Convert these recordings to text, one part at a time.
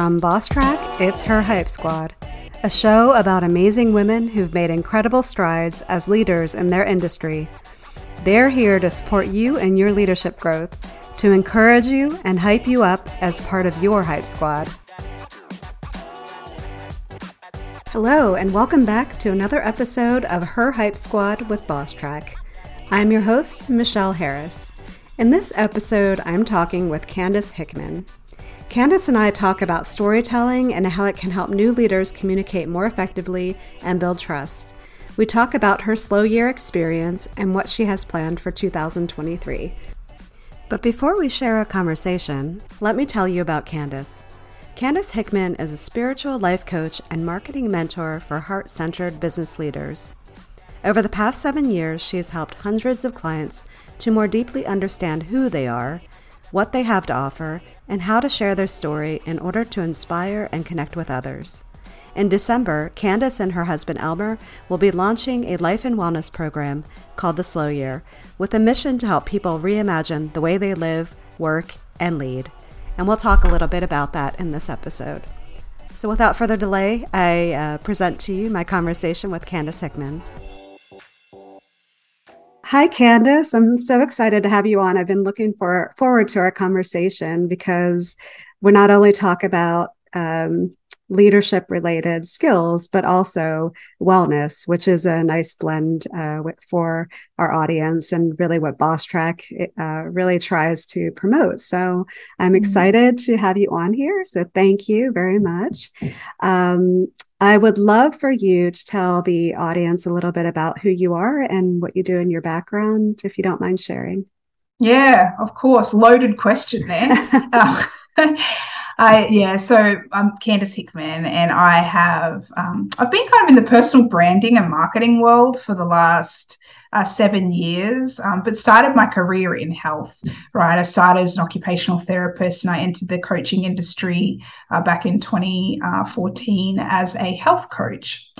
From Bosstrack, it's Her HypeSquad, a show about amazing women who've made incredible strides as leaders in their industry. They're here to support you and your leadership growth, to encourage you and hype you up as part of your Hype Squad. Hello, and welcome back to another episode of Her HypeSquad with Bosstrack. I'm your host, Michelle Harris. In this episode, I'm talking with Candis Hickman. Candis and I talk about storytelling and how it can help new leaders communicate more effectively and build trust. We talk about her slow year experience and what she has planned for 2023. But before we share our conversation, let me tell you about Candis. Candis Hickman is a spiritual life coach and marketing mentor for heart centered business leaders. Over the past seven years, she has helped hundreds of clients to more deeply understand who they are, what they have to offer, and how to share their story in order to inspire and connect with others. In December, Candis and her husband Elmer will be launching a life and wellness program called The Slow Year, with a mission to help people reimagine the way they live, work, and lead and we'll talk a little bit about that in this episode. So, without further delay, I uh, present to you my conversation with Candis Hickman. Hi, Candis. I'm so excited to have you on. I've been looking for, forward to our conversation because we not only talk about um, leadership related skills, but also wellness, which is a nice blend uh, for our audience and really what Bosstrack uh, really tries to promote. So I'm mm-hmm. excited to have you on here. So thank you very much. Um, I would love for you to tell the audience a little bit about who you are and what you do in your background, if you don't mind sharing. Yeah, of course. Loaded question there. uh, I yeah, so I'm Candis Hickman, and I have um, I've been kind of in the personal branding and marketing world for the last uh, seven years, um, but started my career in health. Right, I started as an occupational therapist, and I entered the coaching industry uh, back in 2014 as a health coach.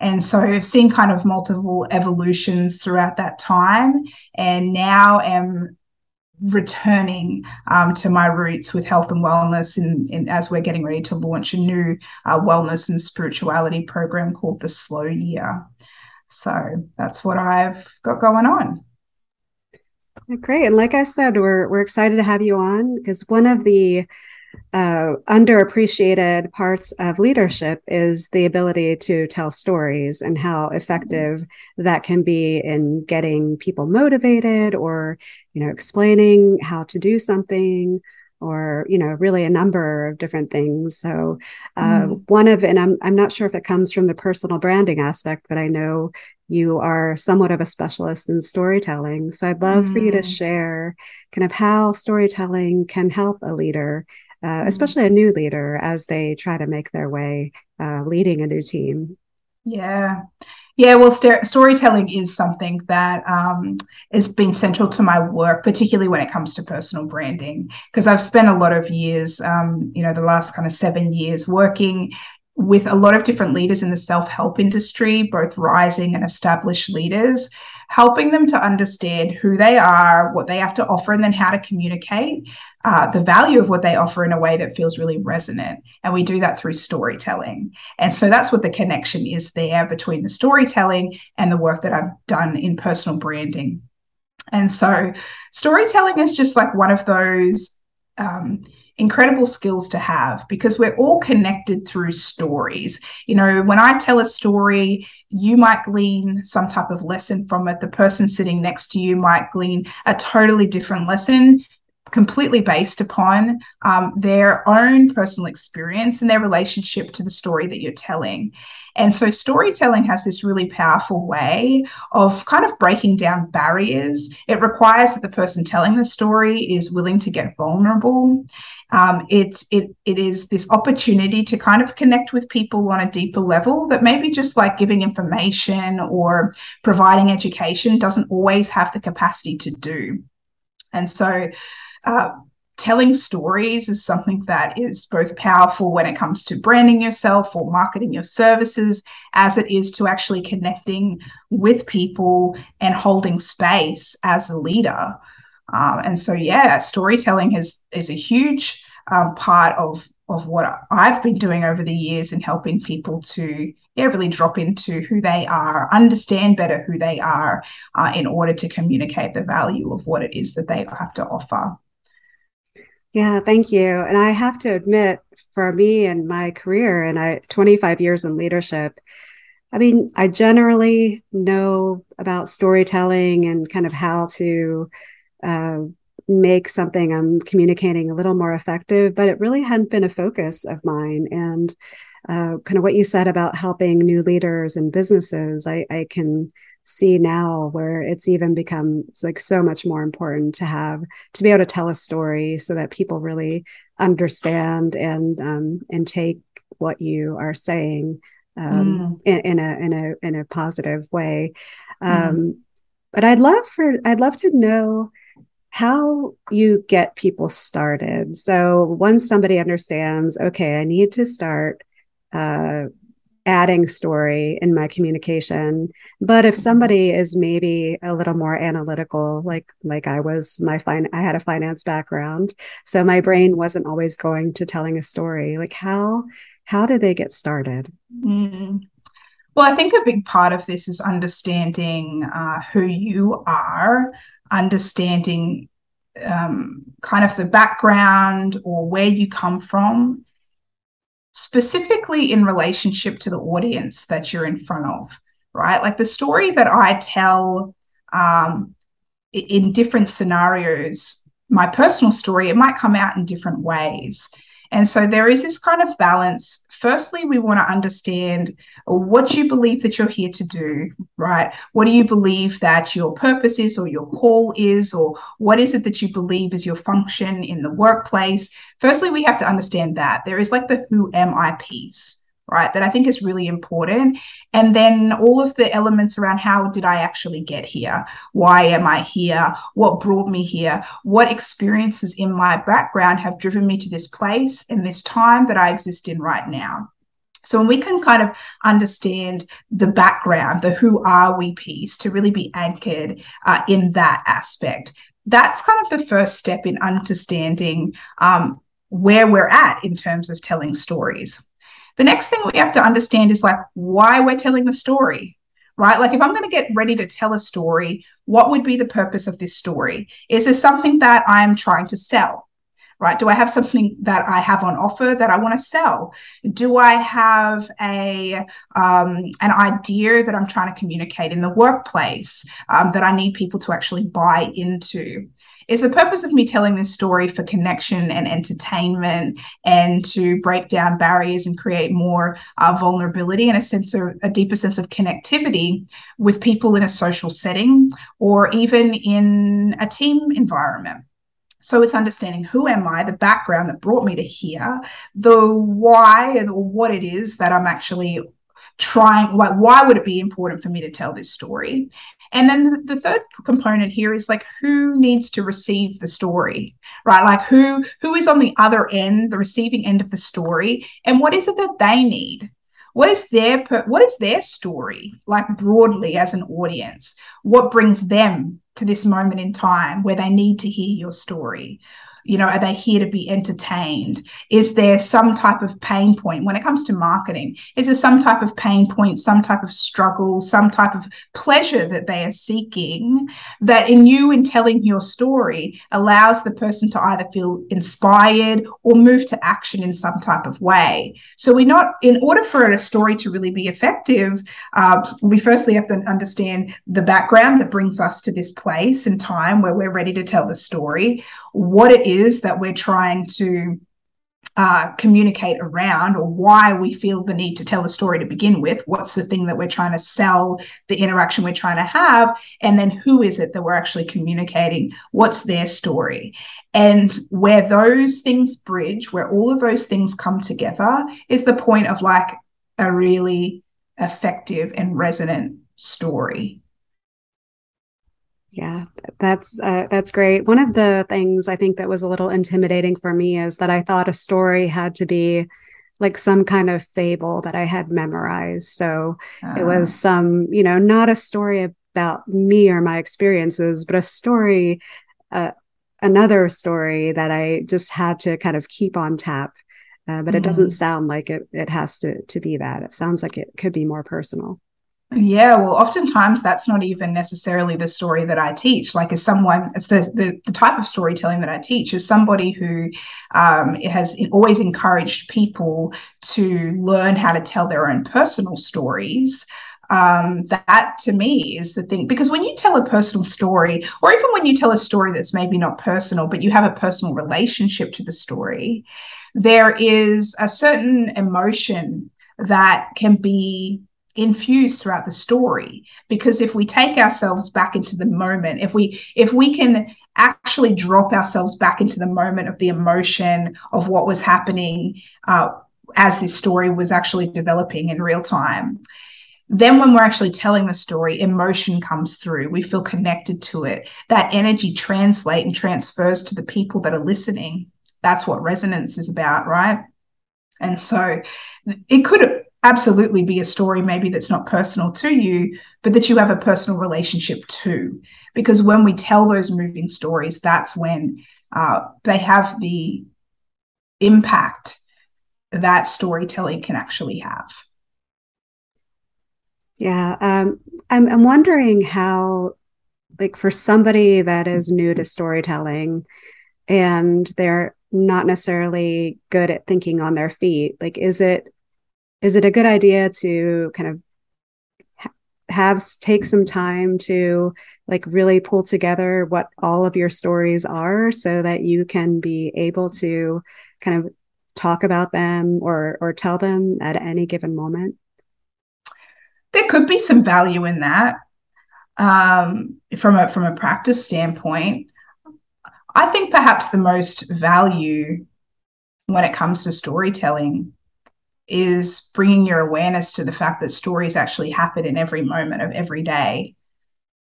And so I've seen kind of multiple evolutions throughout that time, and now am returning um, to my roots with health and wellness and, and, as we're getting ready to launch a new uh, wellness and spirituality program called the slow year. So that's what i've got going on. Great. And like i said we're, we're excited to have you on because one of the uh, underappreciated parts of leadership is the ability to tell stories and how effective that can be in getting people motivated or you know explaining how to do something or you know really a number of different things so uh, mm. one of and I'm, I'm not sure if it comes from the personal branding aspect but i know you are somewhat of a specialist in storytelling so i'd love mm. for you to mm. share kind of how storytelling can help a leader uh, mm-hmm. especially a new leader as they try to make their way uh, leading a new team. Yeah. Yeah, well, st- storytelling is something that um, has been central to my work, particularly when it comes to personal branding, because I've spent a lot of years, um, you know, the last kind of seven years working with a lot of different leaders in the self help industry, both rising and established leaders, helping them to understand who they are, what they have to offer, and then how to communicate uh, the value of what they offer in a way that feels really resonant. And we do that through storytelling. And so that's what the connection is there between the storytelling and the work that I've done in personal branding. And so storytelling is just like one of those. Um, incredible skills to have because we're all connected through stories. You know, when I tell a story, you might glean some type of lesson from it. The person sitting next to you might glean a totally different lesson completely based upon um, their own personal experience and their relationship to the story that you're telling. And so storytelling has this really powerful way of kind of breaking down barriers. It requires that the person telling the story is willing to get vulnerable. Um, it, it, it is this opportunity to kind of connect with people on a deeper level that maybe just like giving information or providing education doesn't always have the capacity to do. And so uh, telling stories is something that is both powerful when it comes to branding yourself or marketing your services, as it is to actually connecting with people and holding space as a leader. Um, and so, yeah, storytelling is is a huge um, part of of what I've been doing over the years in helping people to yeah, really drop into who they are, understand better who they are uh, in order to communicate the value of what it is that they have to offer. Yeah, thank you. And I have to admit, for me and my career, and I 25 years in leadership, I mean, I generally know about storytelling and kind of how to uh, make something I'm communicating a little more effective, but it really hadn't been a focus of mine. And uh, kind of what you said about helping new leaders and businesses, I, I can see now where it's even become it's like so much more important to have to be able to tell a story so that people really understand and um, and take what you are saying um, mm. in, in, a in a in a positive way. Mm. Um, mm. But I'd love for I'd love to know how you get people started. So once somebody understands, okay, I need to start uh, adding story in my communication. But if somebody is maybe a little more analytical, like like I was, my fine, I had a finance background, so my brain wasn't always going to telling a story. Like how how do they get started? Mm. Well, I think a big part of this is understanding uh, who you are, understanding um, kind of the background or where you come from, specifically in relationship to the audience that you're in front of, right? Like the story that I tell um, in different scenarios, my personal story, it might come out in different ways. And so there is this kind of balance. Firstly, we want to understand what you believe that you're here to do, right? What do you believe that your purpose is or your call is, or what is it that you believe is your function in the workplace? Firstly, we have to understand that. There is like the who am I piece right? That I think is really important. And then all of the elements around how did I actually get here? Why am I here? What brought me here? What experiences in my background have driven me to this place in this time that I exist in right now? So when we can kind of understand the background, the who are we piece to really be anchored uh, in that aspect, that's kind of the first step in understanding um, where we're at in terms of telling stories. The next thing we have to understand is like why we're telling the story, right? Like if I'm going to get ready to tell a story, what would be the purpose of this story? Is there something that I'm trying to sell? Right? Do I have something that I have on offer that I want to sell? Do I have a um, an idea that I'm trying to communicate in the workplace um, that I need people to actually buy into? Is the purpose of me telling this story for connection and entertainment and to break down barriers and create more uh, vulnerability and a sense of a deeper sense of connectivity with people in a social setting or even in a team environment. So it's understanding who am I, the background that brought me to here, the why and what it is that I'm actually trying like why would it be important for me to tell this story and then the, third component here is like who needs to receive the story, right? Like who who is on the other end, the receiving end of the story, and what is it that they need? What is their what is their story like broadly as an audience? What brings them to this moment in time where they need to hear your story? You know, are they here to be entertained? Is there some type of pain point when it comes to marketing? Is there some type of pain point, some type of struggle, some type of pleasure that they are seeking that in you in telling your story allows the person to either feel inspired or move to action in some type of way? So we're not, in order for a story to really be effective, uh, we firstly have to understand the background that brings us to this place and time where we're ready to tell the story what it is that we're trying to uh, communicate around or why we feel the need to tell a story to begin with. What's the thing that we're trying to sell, the interaction we're trying to have, and then who is it that we're actually communicating? What's their story? And where those things bridge, where all of those things come together, is the point of like a really effective and resonant story. Yeah, that's uh, that's great. One of the things I think that was a little intimidating for me is that I thought a story had to be like some kind of fable that I had memorized. So uh. it was ah. some, you know, not a story about me or my experiences, but a story, uh, another story that I just had to kind of keep on tap uh, but it doesn't mm. sound like it it has to to be that. It sounds like it could be more personal. Yeah, well, oftentimes that's not even necessarily the story that I teach. Like, as someone, it's the, the, the type of storytelling that I teach is somebody who um, has always encouraged people to learn how to tell their own personal stories. Um, that to me is the thing because when you tell a personal story, or even when you tell a story that's maybe not personal, but you have a personal relationship to the story, there is a certain emotion that can be infused throughout the story. Because if we take ourselves back into the moment if we if we can actually drop ourselves back into the moment of the emotion of what was happening uh, as this story was actually developing in real time then when we're actually telling the story emotion comes through. We feel connected to it. That energy translate and transfers to the people that are listening. That's what resonance is about right? And so it could absolutely be a story maybe that's not personal to you but that you have a personal relationship to. Because when we tell those moving stories that's when uh, they have the impact that storytelling can actually have. Yeah um, I'm, I'm wondering how like for somebody that is new to storytelling and they're not necessarily good at thinking on their feet like is it is it a good idea to kind of have take some time to like really pull together what all of your stories are so that you can be able to kind of talk about them or or tell them at any given moment? There could be some value in that um, from a from a practice standpoint. I think perhaps the most value when it comes to storytelling is bringing your awareness to the fact that stories actually happen in every moment of every day.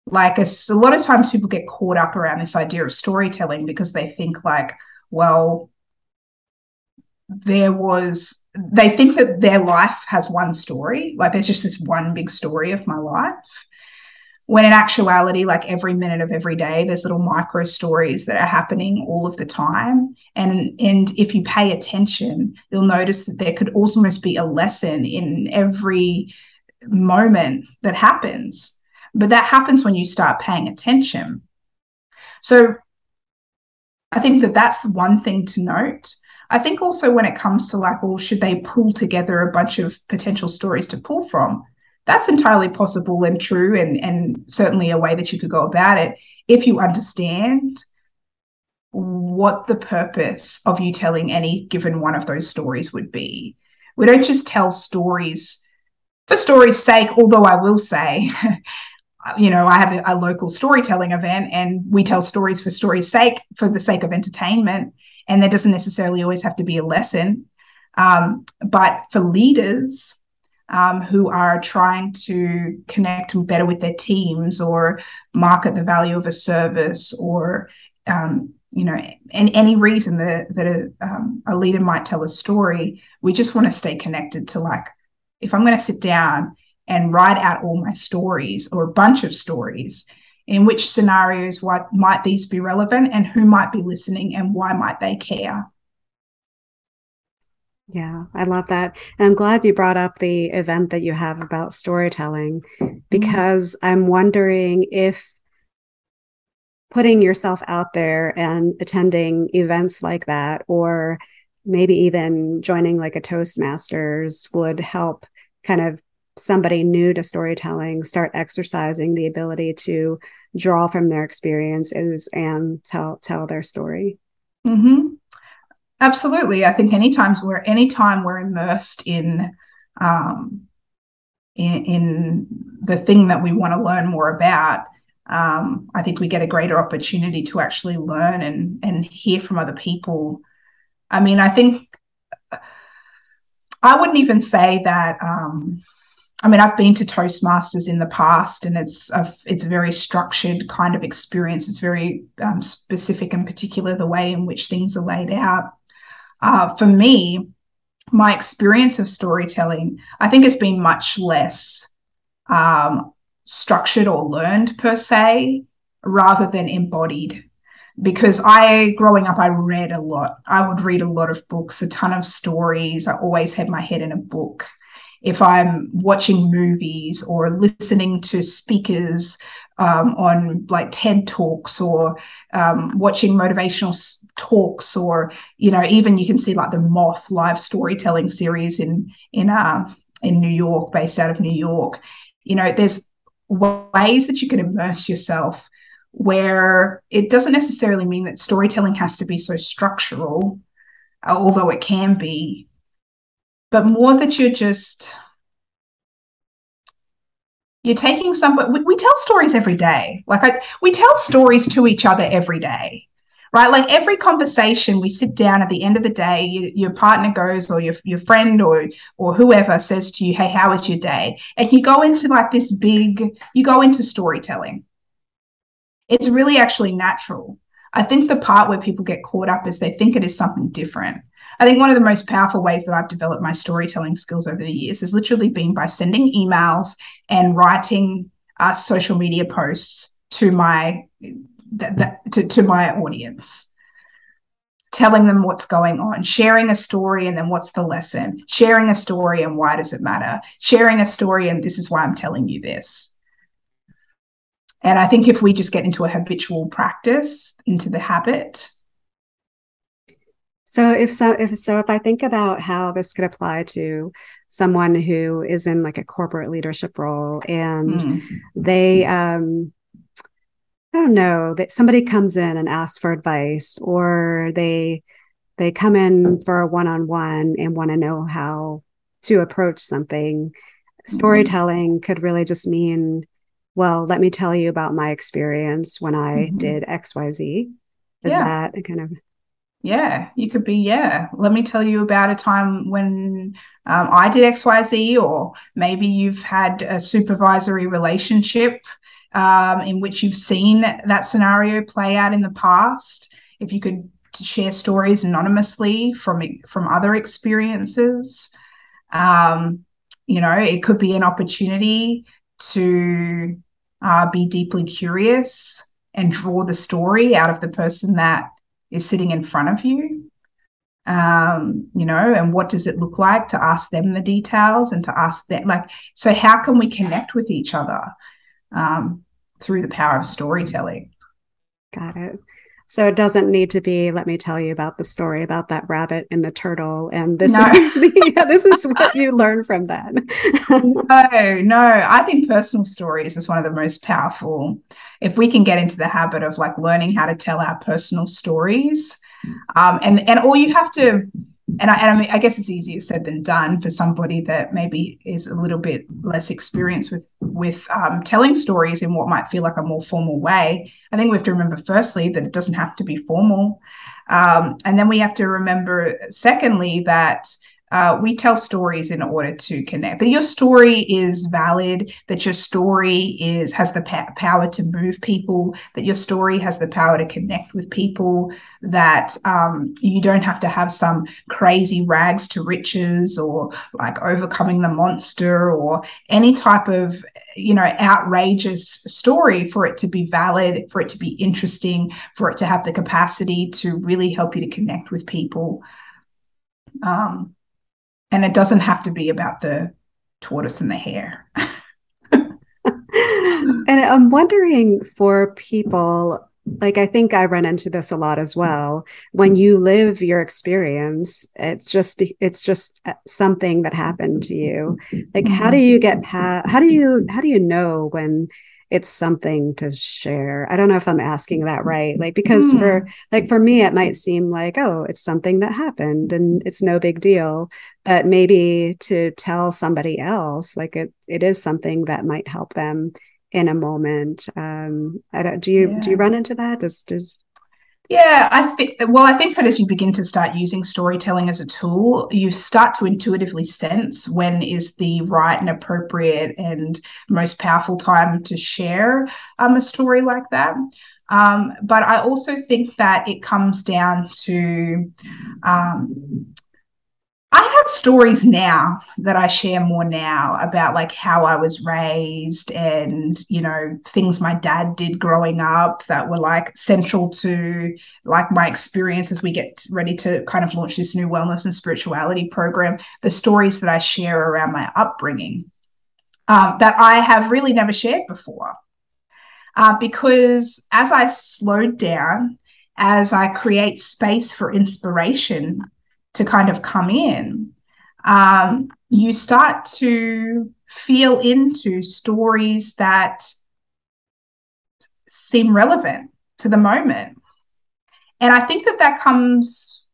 Like a, a lot of times people get caught up around this idea of storytelling because they think like, well, there was they think that their life has one story like there's just this one big story of my life when in actuality like every minute of every day there's little micro stories that are happening all of the time. And and if you pay attention you'll notice that there could almost be a lesson in every moment that happens. But that happens when you start paying attention. So i think that that's one thing to note. I think also when it comes to like well should they pull together a bunch of potential stories to pull from that's entirely possible and true and and certainly a way that you could go about it if you understand what the purpose of you telling any given one of those stories would be. We don't just tell stories for story's sake although i will say you know i have a, a local storytelling event and we tell stories for story's sake for the sake of entertainment and there doesn't necessarily always have to be a lesson. Um, but for leaders um, who are trying to connect better with their teams or market the value of a service or um, you know and any reason that, that a, um, a leader might tell a story we just want to stay connected to like if i'm going to sit down and write out all my stories or a bunch of stories in which scenarios what might these be relevant and who might be listening and why might they care yeah, I love that. And I'm glad you brought up the event that you have about storytelling mm-hmm. because mm-hmm. I'm wondering if putting yourself out there and attending events like that, or maybe even joining like a Toastmasters, would help kind of somebody new to storytelling start exercising the ability to draw from their experiences and tell tell their story. Mm-hmm. Absolutely. I think anytime we're anytime we're immersed in um, in, in the thing that we want to learn more about, um, I think we get a greater opportunity to actually learn and and hear from other people. I mean, I think I wouldn't even say that. Um, I mean, I've been to Toastmasters in the past, and it's a, it's a very structured kind of experience. It's very um, specific and particular the way in which things are laid out uh, for me, my experience of storytelling, I think, has been much less um, structured or learned per se, rather than embodied. because I, growing up, I read a lot. I would read a lot of books, a ton of stories. I always had my head in a book. If I'm watching movies or listening to speakers um, on like TED Talks or um, watching motivational talks, or you know, even you can see like the Moth live storytelling series in in uh, in New York, based out of New York. You know, there's ways that you can immerse yourself where it doesn't necessarily mean that storytelling has to be so structural, although it can be, but more that you're just you're taking some we, we tell stories every day like I, we tell stories to each other every day right like every conversation we sit down at the end of the day you, your partner goes or your, your friend or or whoever says to you hey how was your day and you go into like this big you go into storytelling it's really actually natural. I think the part where people get caught up is they think it is something different. I think one of the most powerful ways that I've developed my storytelling skills over the years has literally been by sending emails and writing uh, social media posts to my to, to my audience telling them what's going on, sharing a story and then what's the lesson, sharing a story and why does it matter, sharing a story and this is why I'm telling you this. And I think if we just get into a habitual practice, into the habit. So if so if so if I think about how this could apply to someone who is in like a corporate leadership role and mm. they um I don't know that somebody comes in and asks for advice or they they come in for a one-on-one and want to know how to approach something mm-hmm. storytelling could really just mean well, let me tell you about my experience when I mm-hmm. did XYZ. Is yeah. that kind of yeah, you could be, yeah. Let me tell you about a time when um, I did XYZ, or maybe you've had a supervisory relationship um, in which you've seen that scenario play out in the past. If you could share stories anonymously from from other experiences, um, you know, it could be an opportunity to uh, be deeply curious and draw the story out of the person that is sitting in front of you. Um, you know, and what does it look like to ask them the details and to ask them, like, so how can we connect with each other um, through the power of storytelling? Got it. So it doesn't need to be, let me tell you about the story about that rabbit and the turtle. And this no. is the, yeah, this is what you learn from that. no, no. I think personal stories is one of the most powerful. If we can get into the habit of like learning how to tell our personal stories. Um, and and all you have to and I, and I mean, I guess it's easier said than done for somebody that maybe is a little bit less experienced with with um, telling stories in what might feel like a more formal way. I think we have to remember, firstly, that it doesn't have to be formal, um, and then we have to remember, secondly, that uh, we tell stories in order to connect that your story is valid that your story is has the pa- power to move people that your story has the power to connect with people that um, you don't have to have some crazy rags to riches or like overcoming the monster or any type of you know outrageous story for it to be valid for it to be interesting for it to have the capacity to really help you to connect with people. Um, and it doesn't have to be about the tortoise and the hare. and I'm wondering for people, like I think I run into this a lot as well. When you live your experience, it's just it's just uh, something that happened to you. Like, how do you get past? How do you how do you know when it's something to share. I don't know if I'm asking that right. Like because mm. for like for me it might seem like oh, it's something that happened and it's no big deal, but maybe to tell somebody else like it it is something that might help them in a moment. Um I don't do you yeah. do you run into that? Does does yeah, I think. Well, I think that as you begin to start using storytelling as a tool, you start to intuitively sense when is the right and appropriate and most powerful time to share um, a story like that. Um, but I also think that it comes down to um, I have stories now that I share more now about like how I was raised and, you know, things my dad did growing up that were like central to like my experience as we get ready to kind of launch this new wellness and spirituality program. The stories that I share around my upbringing um, that I have really never shared before. Uh, because as I slowed down, as I create space for inspiration to kind of come in, um, you start to feel into stories that seem relevant to the moment. And I think that that comes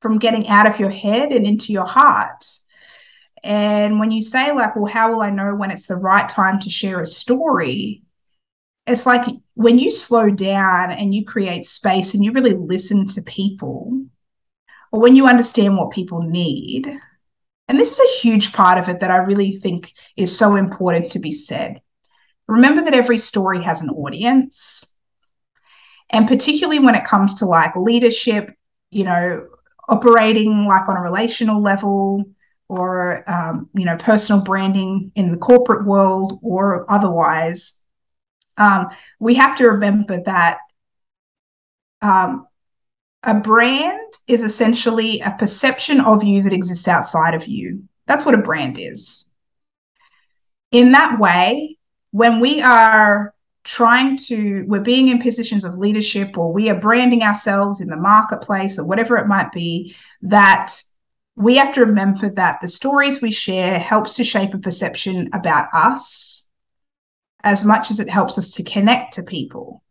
from getting out of your head and into your heart. And when you say, like, well, how will I know when it's the right time to share a story? It's like when you slow down and you create space and you really listen to people, or when you understand what people need. And this is a huge part of it that I really think is so important to be said. Remember that every story has an audience. And particularly when it comes to like leadership, you know, operating like on a relational level or, um, you know, personal branding in the corporate world or otherwise, um, we have to remember that um, a brand is essentially a perception of you that exists outside of you. That's what a brand is. In that way, when we are trying to, we're being in positions of leadership or we are branding ourselves in the marketplace or whatever it might be, that we have to remember that the stories we share helps to shape a perception about us as much as it helps us to connect to people.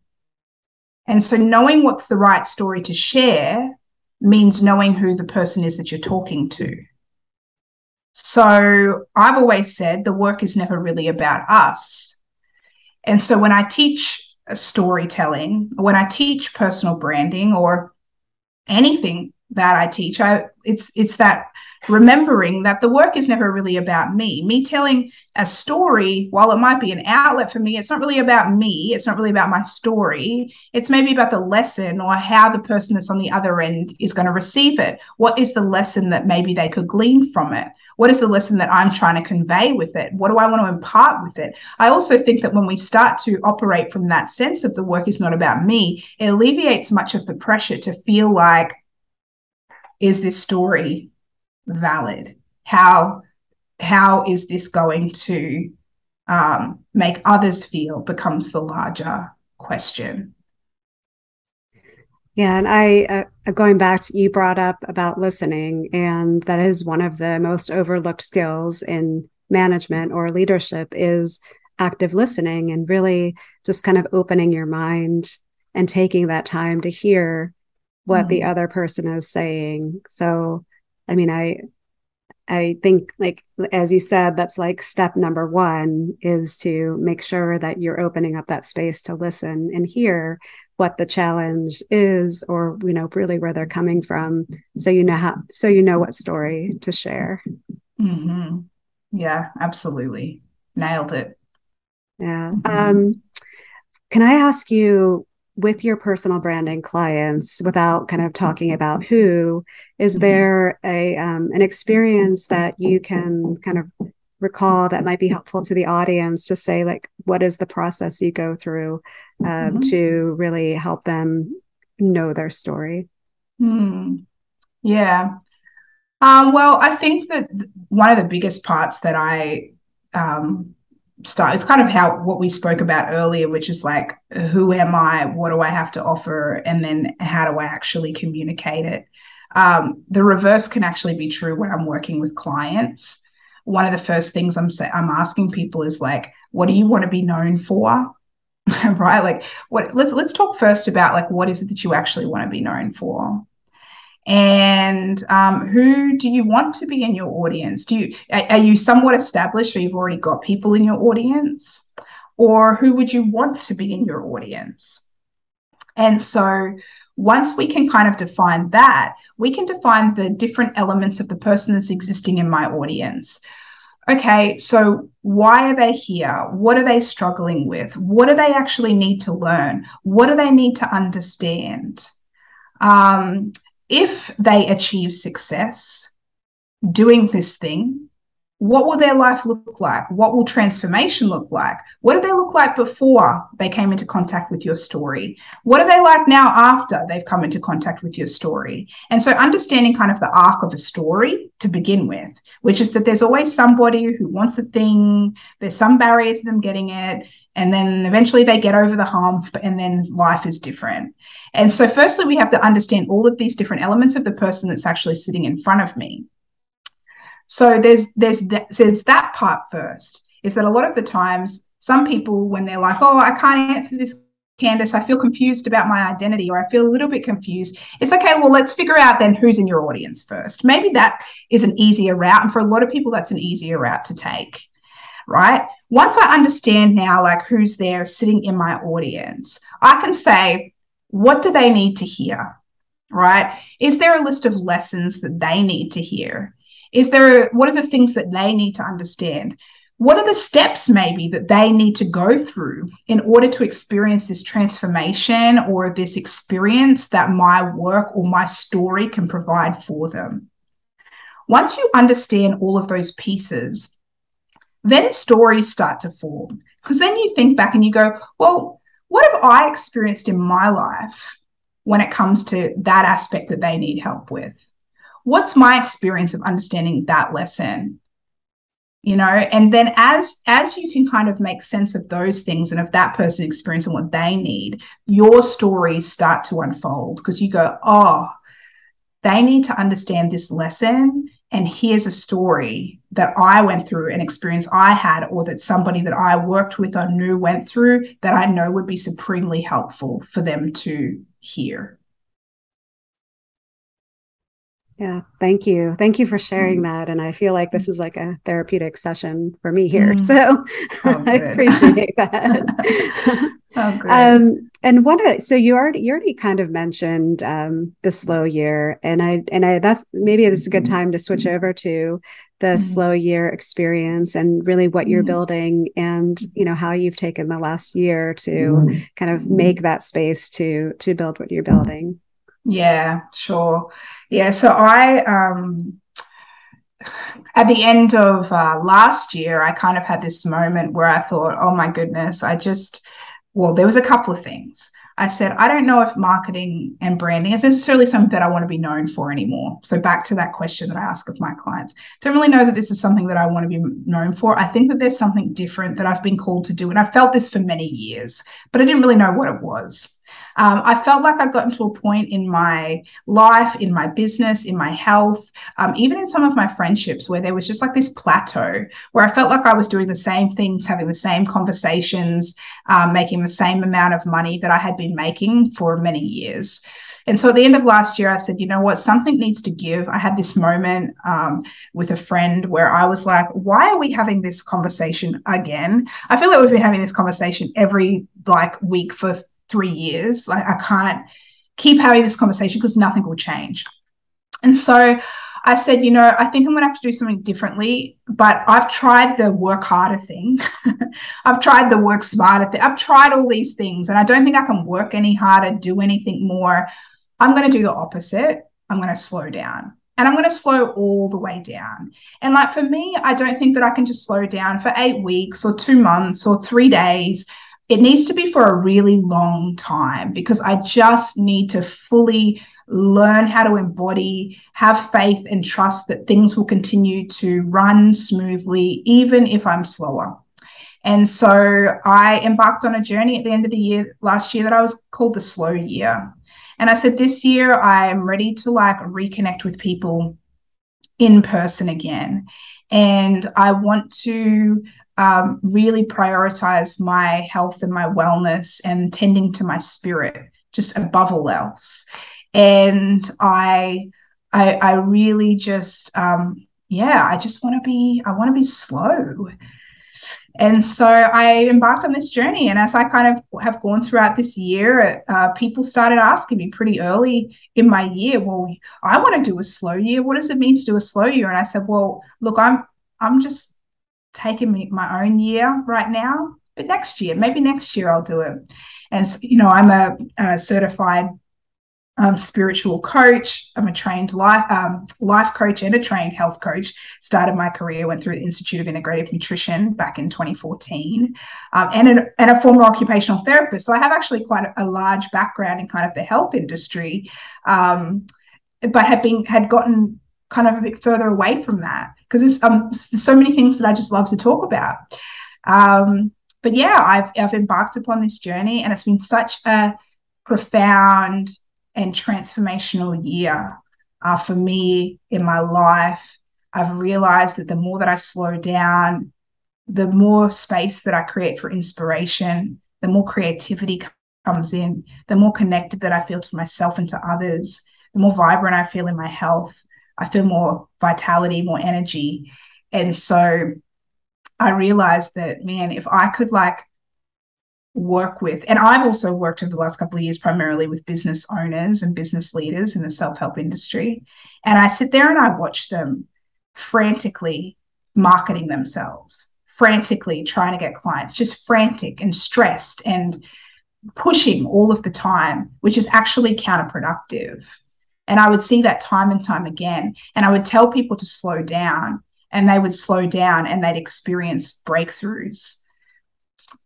And so knowing what's the right story to share means knowing who the person is that you're talking to. So I've always said the work is never really about us. And so when I teach storytelling, when I teach personal branding or anything that I teach, I it's it's that remembering that the work is never really about me. Me telling a story, while it might be an outlet for me, it's not really about me. It's not really about my story. It's maybe about the lesson or how the person that's on the other end is going to receive it. What is the lesson that maybe they could glean from it? What is the lesson that I'm trying to convey with it? What do I want to impart with it? I also think that when we start to operate from that sense of the work is not about me, it alleviates much of the pressure to feel like, is this story valid? How how is this going to um, make others feel becomes the larger question. Yeah, and I uh, going back to you brought up about listening, and that is one of the most overlooked skills in management or leadership is active listening and really just kind of opening your mind and taking that time to hear what mm-hmm. the other person is saying. So I mean, I I think like as you said, that's like step number one is to make sure that you're opening up that space to listen and hear what the challenge is or you know really where they're coming from so you know how so you know what story to share mm-hmm. yeah absolutely nailed it yeah mm-hmm. um can i ask you with your personal branding clients without kind of talking about who is mm-hmm. there a um, an experience that you can kind of recall that might be helpful to the audience to say like what is the process you go through um, mm-hmm. to really help them know their story mm. yeah um, well i think that one of the biggest parts that i um, start it's kind of how what we spoke about earlier which is like who am i? What do i have to offer? And then how do i actually communicate it? Um, the reverse can actually be true when i'm working with clients. One of the first things i'm say, i'm asking people is like what do you want to be known for? Right? Like what let's let's talk first about like what is it that you actually want to be known for and um, who do you want to be in your audience do you are, you somewhat established or you've already got people in your audience or who would you want to be in your audience and so once we can kind of define that we can define the different elements of the person that's existing in my audience okay, so why are they here? What are they struggling with? What do they actually need to learn? What do they need to understand? Um, if they achieve success, doing this thing what will their life look like? What will transformation look like? What did they look like before they came into contact with your story? What are they like now after they've come into contact with your story? And so, understanding kind of the arc of a story to begin with, which is that there's always somebody who wants a thing, there's some barrier to them getting it, and then eventually they get over the hump, and then life is different. And so, firstly, we have to understand all of these different elements of the person that's actually sitting in front of me. So there's there's that, there's that part first. Is that a lot of the times some people when they're like, oh, I can't answer this Candis, I feel confused about my identity or I feel a little bit confused. It's okay, well, let's figure out then who's in your audience first. Maybe that is an easier route. And for a lot of people, that's an easier route to take, right? Once I understand now, like who's there sitting in my audience, I can say, what do they need to hear, right? Is there a list of lessons that they need to hear? Is there, what are the things that they need to understand? What are the steps maybe that they need to go through in order to experience this transformation or this experience that my work or my story can provide for them? Once you understand all of those pieces, then stories start to form. Because then you think back and you go, well, what have I experienced in my life when it comes to that aspect that they need help with? what's my experience of understanding that lesson you know and then as as you can kind of make sense of those things and of that person's experience and what they need your stories start to unfold because you go oh they need to understand this lesson and here's a story that i went through an experience i had or that somebody that i worked with or knew went through that i know would be supremely helpful for them to hear yeah, thank you. Thank you for sharing mm. that. And I feel like this is like a therapeutic session for me here. Mm. So oh, I appreciate that. oh, great. Um, and what so you already you already kind of mentioned um, the slow year, and I and I that's maybe this is a good mm-hmm. time to switch over to the mm. slow year experience and really what you're building and you know how you've taken the last year to kind of make that space to to build what you're building. Yeah, sure. Yeah, so I um at the end of uh, last year, I kind of had this moment where I thought, oh my goodness, I just, well, there was a couple of things. I said, I don't know if marketing and branding is necessarily something that I want to be known for anymore. So, back to that question that I ask of my clients, don't really know that this is something that I want to be known for. I think that there's something different that I've been called to do. And I felt this for many years, but I didn't really know what it was. Um, I felt like I'd gotten to a point in my life, in my business, in my health, um, even in some of my friendships where there was just like this plateau where I felt like I was doing the same things, having the same conversations, um, making the same amount of money that I had been making for many years. And so at the end of last year, I said, you know what, something needs to give. I had this moment um, with a friend where I was like, why are we having this conversation again? I feel like we've been having this conversation every like week for three years. Like I can't keep having this conversation because nothing will change. And so I said, you know, I think I'm going to have to do something differently. But I've tried the work harder thing. I've tried the work smarter thing. I've tried all these things, and I don't think I can work any harder, do anything more. I'm going to do the opposite. I'm going to slow down. And I'm going to slow all the way down. And like for me, I don't think that I can just slow down for eight weeks or two months or three days it needs to be for a really long time because I just need to fully learn how to embody, have faith and trust that things will continue to run smoothly, even if I'm slower. And so I embarked on a journey at the end of the year last year that I was called the slow year. And I said, this year I'm ready to like reconnect with people in person again. And I want to um, really prioritize my health and my wellness and tending to my spirit just above all else. And I, I, I really just, um, yeah, I just want to be, I want to be slow. And so I embarked on this journey. And as I kind of have gone throughout this year, uh, people started asking me pretty early in my year, well, I want to do a slow year. What does it mean to do a slow year? And I said, well, look, I'm, I'm just taking me my own year right now, but next year, maybe next year I'll do it. And you know, I'm a, a certified um, spiritual coach. I'm a trained life um, life coach and a trained health coach. Started my career, went through the Institute of Integrative Nutrition back in 2014, um, and, an, and a former occupational therapist. So I have actually quite a, a large background in kind of the health industry, um, but had been had gotten kind of a bit further away from that because there's, um, there's so many things that I just love to talk about. Um, but yeah, I've I've embarked upon this journey, and it's been such a profound and transformational year uh, for me in my life. I've realized that the more that I slow down, the more space that I create for inspiration, the more creativity comes in, the more connected that I feel to myself and to others, the more vibrant I feel in my health. I feel more vitality, more energy. And so I realized that, man, if I could like work with, and I've also worked over the last couple of years primarily with business owners and business leaders in the self help industry. And I sit there and I watch them frantically marketing themselves, frantically trying to get clients, just frantic and stressed and pushing all of the time, which is actually counterproductive. And I would see that time and time again. And I would tell people to slow down, and they would slow down and they'd experience breakthroughs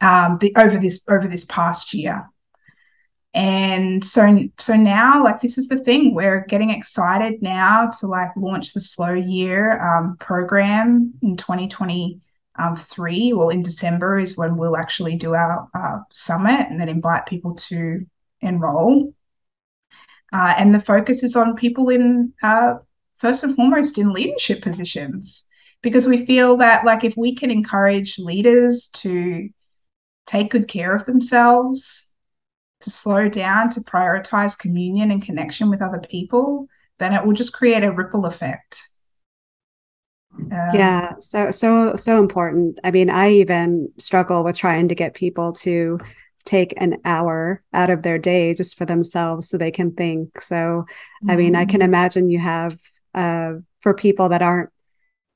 um, the, over this over this past year. And so so now like this is the thing we're getting excited now to like launch the slow year um, program in 2023 well in december is when we'll actually do our uh, summit and then invite people to enroll uh, and the focus is on people in uh, first and foremost in leadership positions because we feel that like if we can encourage leaders to take good care of themselves, to slow down, to prioritize communion and connection with other people, then it will just create a ripple effect. Um, yeah, so so so important. I mean, I even struggle with trying to get people to take an hour out of their day just for themselves so they can think. So, mm-hmm. I mean, I can mm-hmm. imagine you have uh, for people that aren't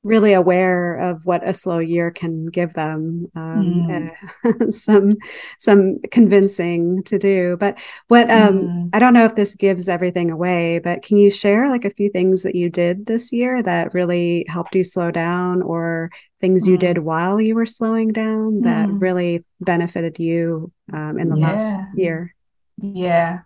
really aware of what a slow year can give them um, mm. uh, some some convincing to do but what um mm. i don't know if this gives everything away but can you share like a few things that you did this year that really helped you slow down or things mm. you did while you were slowing down that mm. really benefited you um, in the yeah. last year yeah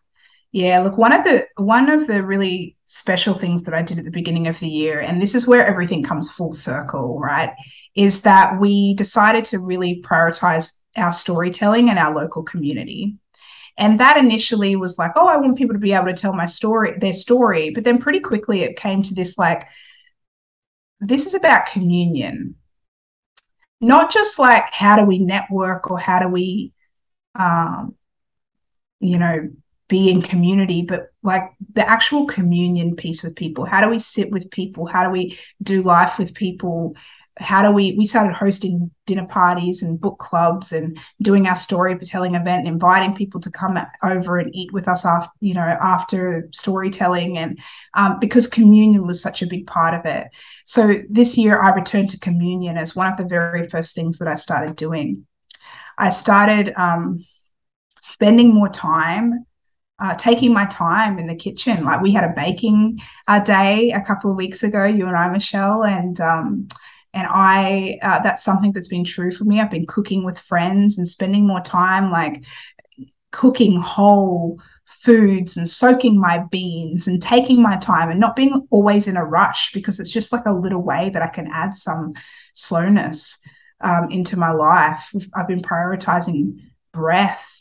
yeah, look, one of the one of the really special things that I did at the beginning of the year, and this is where everything comes full circle, right? Is that we decided to really prioritize our storytelling and our local community. And that initially was like, oh, I want people to be able to tell my story, their story. But then pretty quickly it came to this like, this is about communion. Not just like how do we network or how do we um, you know, be in community, but like the actual communion piece with people. How do we sit with people? How do we do life with people? How do we? We started hosting dinner parties and book clubs and doing our storytelling event, inviting people to come over and eat with us after, you know, after storytelling, and um, because communion was such a big part of it. So this year, I returned to communion as one of the very first things that I started doing. I started um, spending more time uh, taking my time in the kitchen. Like we had a baking uh, day a couple of weeks ago, you and I, Michelle, and um, and I uh, that's something that's been true for me. I've been cooking with friends and spending more time like cooking whole foods and soaking my beans and taking my time and not being always in a rush because it's just like a little way that I can add some slowness um, into my life. I've been prioritizing breath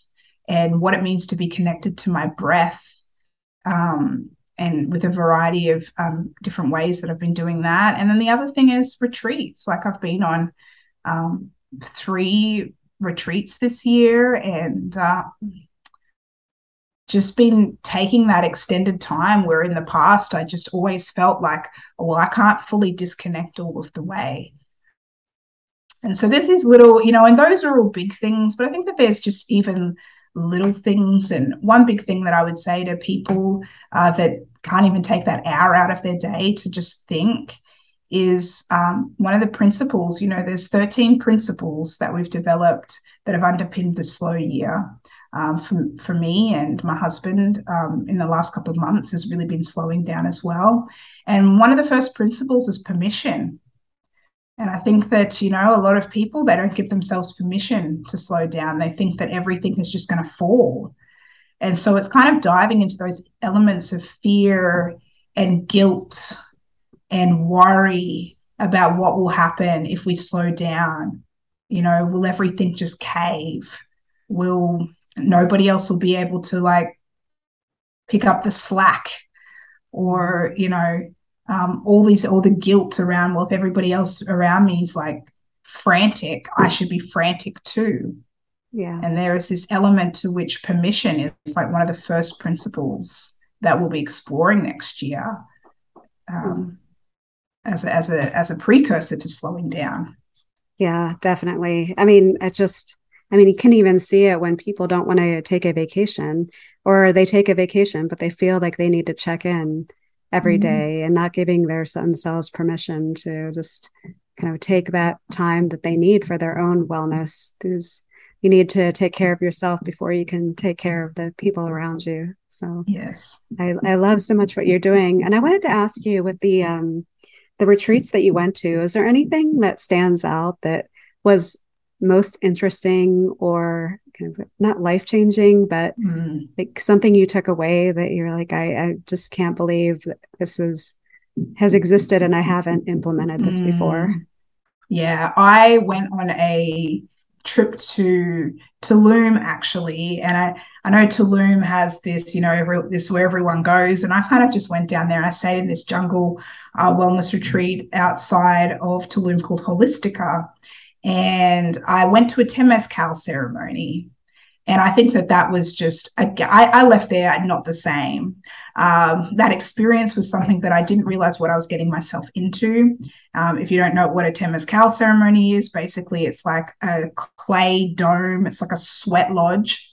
and what it means to be connected to my breath um, and with a variety of um, different ways that I've been doing that. And then the other thing is retreats. Like I've been on um, three retreats this year and uh, just been taking that extended time where in the past I just always felt like, well, I can't fully disconnect all of the way. And so there's these little, you know, and those are all big things, but I think that there's just even little things. And one big thing that I would say to people uh, that can't even take that hour out of their day to just think is um, one of the principles. You know, there's 13 principles that we've developed that have underpinned the slow year. um, for, for me and my husband um, in the last couple of months has really been slowing down as well. And one of the first principles is permission. And I think that, you know, a lot of people, they don't give themselves permission to slow down. They think that everything is just going to fall. And so it's kind of diving into those elements of fear and guilt and worry about what will happen if we slow down. You know, will everything just cave? Will nobody else will be able to like pick up the slack or, you know, um, all these all the guilt around well if everybody else around me is like frantic i should be frantic too. Yeah. And there is this element to which permission is like one of the first principles that we'll be exploring next year um, as a, as a as a precursor to slowing down. Yeah definitely. I mean it's just I mean, you can even see it when people don't want to take a vacation or they take a vacation, but they feel like they need to check in every mm-hmm. day and not giving their themselves permission to just kind of take that time that they need for their own wellness. There's, you need to take care of yourself before you can take care of the people around you. So yes, I, I love so much what you're doing. And I wanted to ask you with the um the retreats that you went to, is there anything that stands out that was most interesting or kind of not life changing, but mm. like something you took away that you're like, I, I just can't believe this is has existed and I haven't implemented this mm. before. Yeah, I went on a trip to Tulum actually, and I I know Tulum has this, you know, every, this where everyone goes, and I kind of just went down there. I stayed in this jungle uh, wellness retreat outside of Tulum called Holistika, and I went to a Temazcal ceremony. And I think that that was just, I, left there not the same. Um, that experience was something that I didn't realize what I was getting myself into. Um, if you don't know what a Temazcal ceremony is, basically it's like a clay dome, it's like a sweat lodge.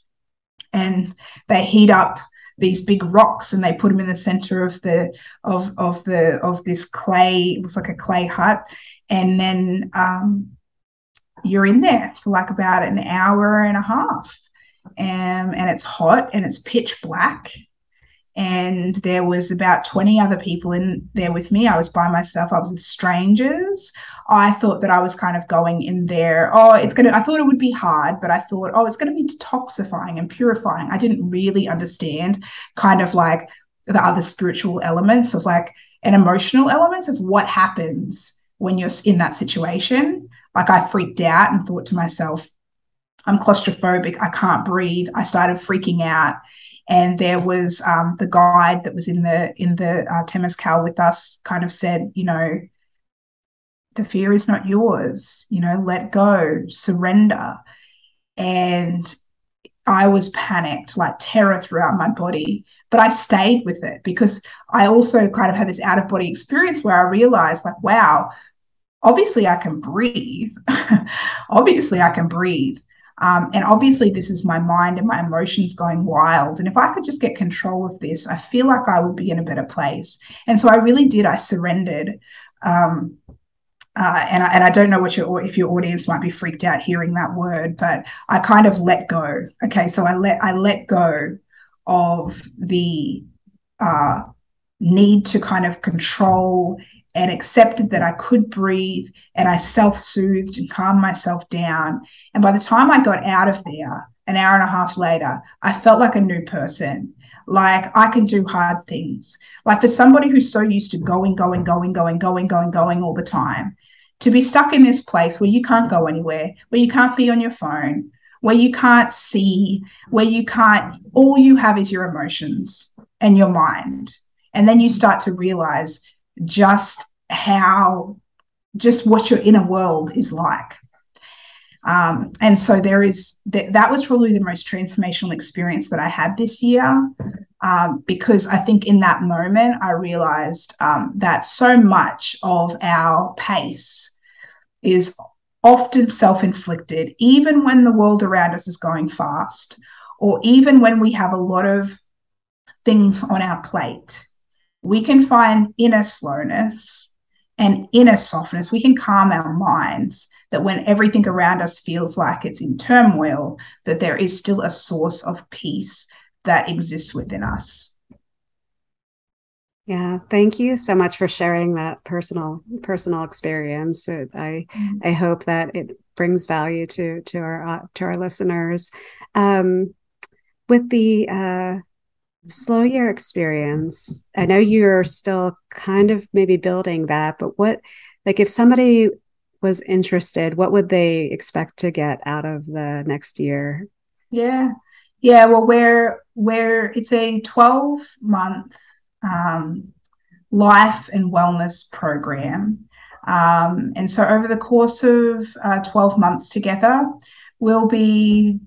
And they heat up these big rocks and they put them in the center of the of of the of this clay it looks like a clay hut and then um, you're in there for like about an hour and a half. Um, and it's hot and it's pitch black. And there was about 20 other people in there with me. I was by myself. I was with strangers. I thought that I was kind of going in there. Oh, it's going to, I thought it would be hard, but I thought, oh, it's going to be detoxifying and purifying. I didn't really understand kind of like the other spiritual elements of like and emotional elements of what happens when you're in that situation. Like I freaked out and thought to myself, I'm claustrophobic. I can't breathe. I started freaking out. And there was um, the guide that was in the in the uh, Temazcal with us, kind of said, you know, the fear is not yours. You know, let go, surrender. And I was panicked, like terror throughout my body. But I stayed with it because I also kind of had this out of body experience where I realized, like, wow, obviously I can breathe. obviously I can breathe. Um, and obviously, this is my mind and my emotions going wild. And if I could just get control of this, I feel like I would be in a better place. And so I really did. I surrendered. Um, uh, and, I, and I don't know what your if your audience might be freaked out hearing that word, but I kind of let go. Okay, so I let I let go of the uh, need to kind of control and accepted that I could breathe and I self soothed and calmed myself down. And by the time I got out of there, an hour and a half later, I felt like a new person. Like I can do hard things. Like for somebody who's so used to going, going, going, going, going, going, going all the time, to be stuck in this place where you can't go anywhere, where you can't be on your phone, where you can't see, where you can't, all you have is your emotions and your mind. And then you start to realize just how just what your inner world is like. Um, and so there is that that was probably the most transformational experience that i had this year um, because i think in that moment i realized um, that so much of our pace is often self-inflicted even when the world around us is going fast or even when we have a lot of things on our plate we can find inner slowness and inner softness. We can calm our minds that when everything around us feels like it's in turmoil, that there is still a source of peace that exists within us. Yeah, thank you so much for sharing that personal personal experience. It, I mm-hmm. I hope that it brings value to to our uh, to our listeners. Um, with the uh, slow year experience, I know you're still kind of maybe building that, but what like if somebody was interested, what would they expect to get out of the next year? Yeah, yeah. Well, where where it's a twelve month um, life and wellness program. Um, and so, over the course of uh, 12 months together, we'll be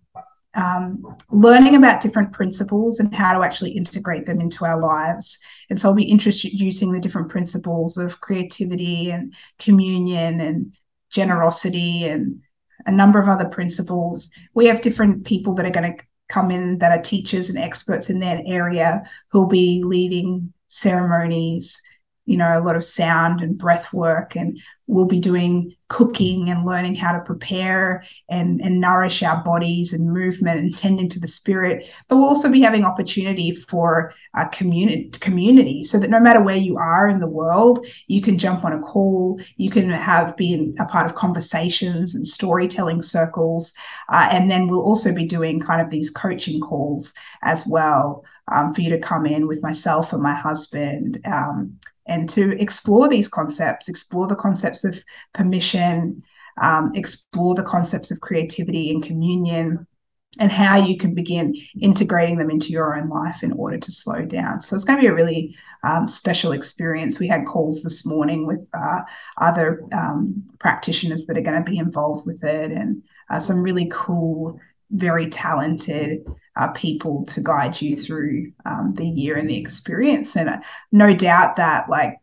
um, learning about different principles and how to actually integrate them into our lives. And so, I'll be introducing the different principles of creativity and communion and generosity and a number of other principles. We have different people that are going to come in that are teachers and experts in that area who'll be leading ceremonies, you know, a lot of sound and breath work, and we'll be doing cooking and learning how to prepare and, and nourish our bodies and movement and tending to the spirit. But we'll also be having opportunity for a community community so that no matter where you are in the world, you can jump on a call, you can have been a part of conversations and storytelling circles. Uh, and then we'll also be doing kind of these coaching calls as well um, for you to come in with myself and my husband. Um, and to explore these concepts, explore the concepts of permission, um, explore the concepts of creativity and communion, and how you can begin integrating them into your own life in order to slow down. So it's going to be a really um, special experience. We had calls this morning with uh, other um, practitioners that are going to be involved with it and uh, some really cool, very talented uh, people to guide you through um, the year and the experience. And uh, no doubt that like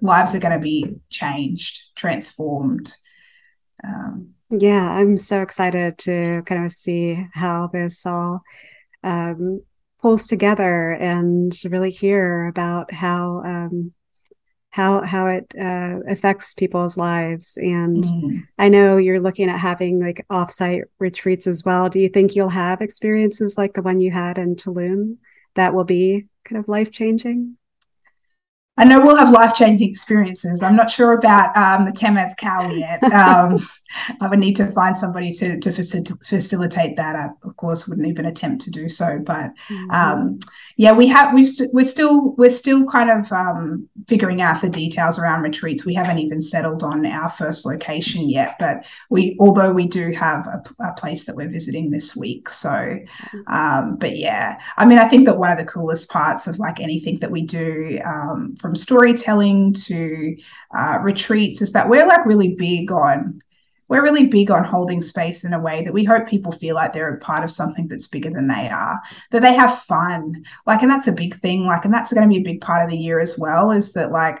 lives are going to be changed, transformed. Um, yeah, I'm so excited to kind of see how this all um, pulls together and really hear about how um, how how it uh, affects people's lives. And mm-hmm. I know you're looking at having like offsite retreats as well. Do you think you'll have experiences like the one you had in Tulum that will be kind of life changing? I know we'll have life changing experiences. I'm not sure about um, the Temazcal yet. Um, I would need to find somebody to to facil- facilitate that. I, of course, wouldn't even attempt to do so. But mm-hmm. um, yeah, we have we've st- we're still we're still kind of um, figuring out the details around retreats. We haven't even settled on our first location yet. But we, although we do have a, a place that we're visiting this week. So, mm-hmm. um, but yeah, I mean, I think that one of the coolest parts of like anything that we do, um, from storytelling to uh, retreats, is that we're like really big on we're really big on holding space in a way that we hope people feel like they're a part of something that's bigger than they are, that they have fun. Like, and that's a big thing. Like, and that's going to be a big part of the year as well, is that like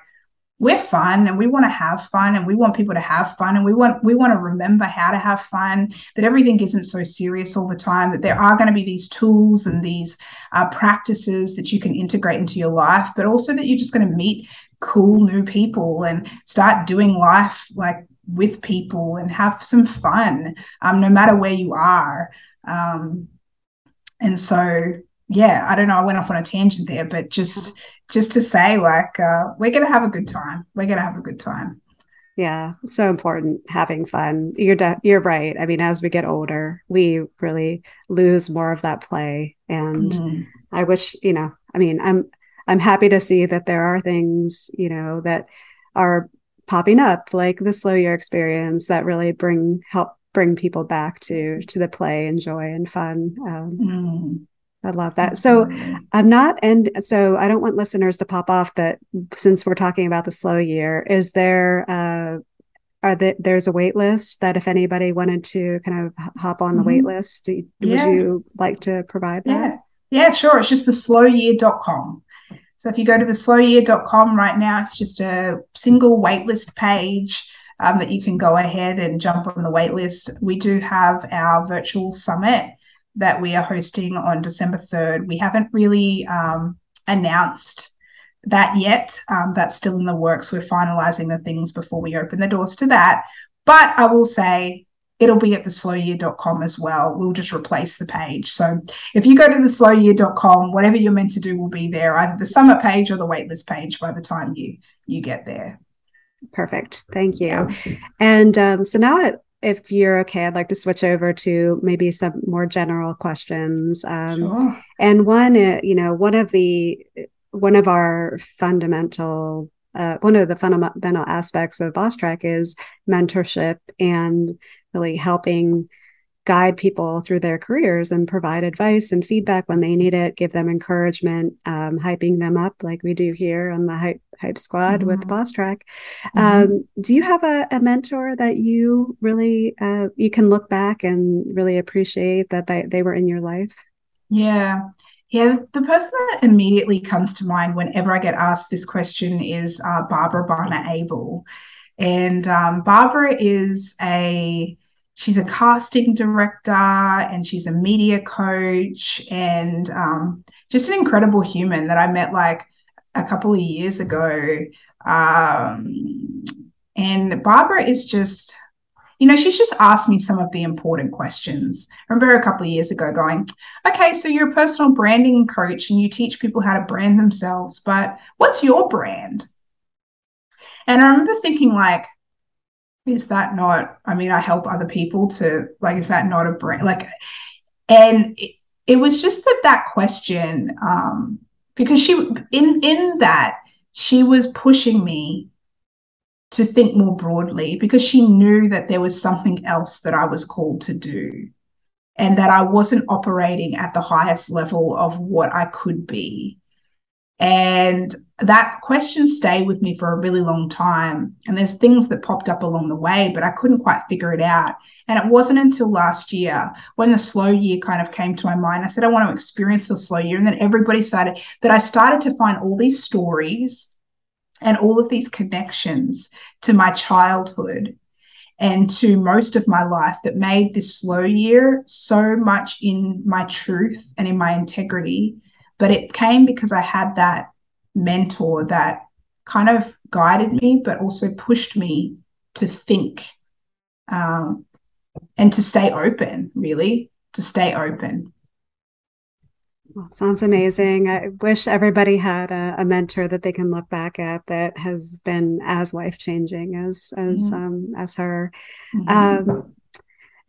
we're fun and we want to have fun and we want people to have fun and we want we want to remember how to have fun that everything isn't so serious all the time that there are going to be these tools and these uh, practices that you can integrate into your life but also that you're just going to meet cool new people and start doing life like with people and have some fun, um, no matter where you are. Um, and so, yeah, I don't know. I went off on a tangent there, but just just to say, like, uh, we're gonna have a good time. We're gonna have a good time. Yeah, so important having fun. You're de- you're right. I mean, as we get older, we really lose more of that play, and mm. I wish you know. I mean, I'm I'm happy to see that there are things you know that are popping up like the slow year experience that really bring help bring people back to to the play and joy and fun um, mm. I love that. So I'm not, and so I don't want listeners to pop off. But since we're talking about the slow year, is there uh, are there, there's a wait list that if anybody wanted to kind of hop on the mm-hmm. wait list, do, yeah. would you like to provide that? Yeah, yeah, sure. It's just the slowyear.com. So if you go to the slowyear.com right now, it's just a single waitlist page um, that you can go ahead and jump on the waitlist. We do have our virtual summit that we are hosting on December 3rd. We haven't really um, announced that yet. Um, that's still in the works. We're finalizing the things before we open the doors to that. but I will say it'll be at theslowyear.com as well. We'll just replace the page. So if you go to theslowyear.com, whatever you're meant to do will be there, either the summit page or the waitlist page by the time you you get there. Perfect. Thank you. And um, so now, if you're okay, I'd like to switch over to maybe some more general questions. Um, sure. And one, uh, you know, one of the one of our fundamental uh, one of the fundamental aspects of Bosstrack is mentorship and really helping guide people through their careers and provide advice and feedback when they need it, give them encouragement, um, hyping them up like we do here on the Hype, hype Squad mm-hmm. with Bosstrack. Mm-hmm. Um, do you have a, a, mentor that you really uh, you can look back and really appreciate that they, they were in your life? Yeah. Yeah, the person that immediately comes to mind whenever I get asked this question is uh, Barbara Barna Abel. And um, Barbara is a she's a casting director and she's a media coach and um, just an incredible human that I met like a couple of years ago. Um, and Barbara is just you know, she's just asked me some of the important questions. I remember a couple of years ago going, okay, so you're a personal branding coach and you teach people how to brand themselves, but what's your brand? And I remember thinking, like, is that not, I mean, I help other people to, like, is that not a brand? Like, and it, it was just that that question, um, because she, in, in that, she was pushing me to think more broadly because she knew that there was something else that I was called to do and that I wasn't operating at the highest level of what I could be. And that question stayed with me for a really long time. And there's things that popped up along the way, but I couldn't quite figure it out. And it wasn't until last year when the slow year kind of came to my mind. I said, I want to experience the slow year. And then everybody started that I started to find all these stories and all of these connections to my childhood and to most of my life that made this slow year so much in my truth and in my integrity. But it came because I had that mentor that kind of guided me, but also pushed me to think um, and to stay open, really, to stay open. Well, sounds amazing. I wish everybody had a, a, mentor that they can look back at that has been as life changing as as mm-hmm. um, as her. Mm-hmm. Um,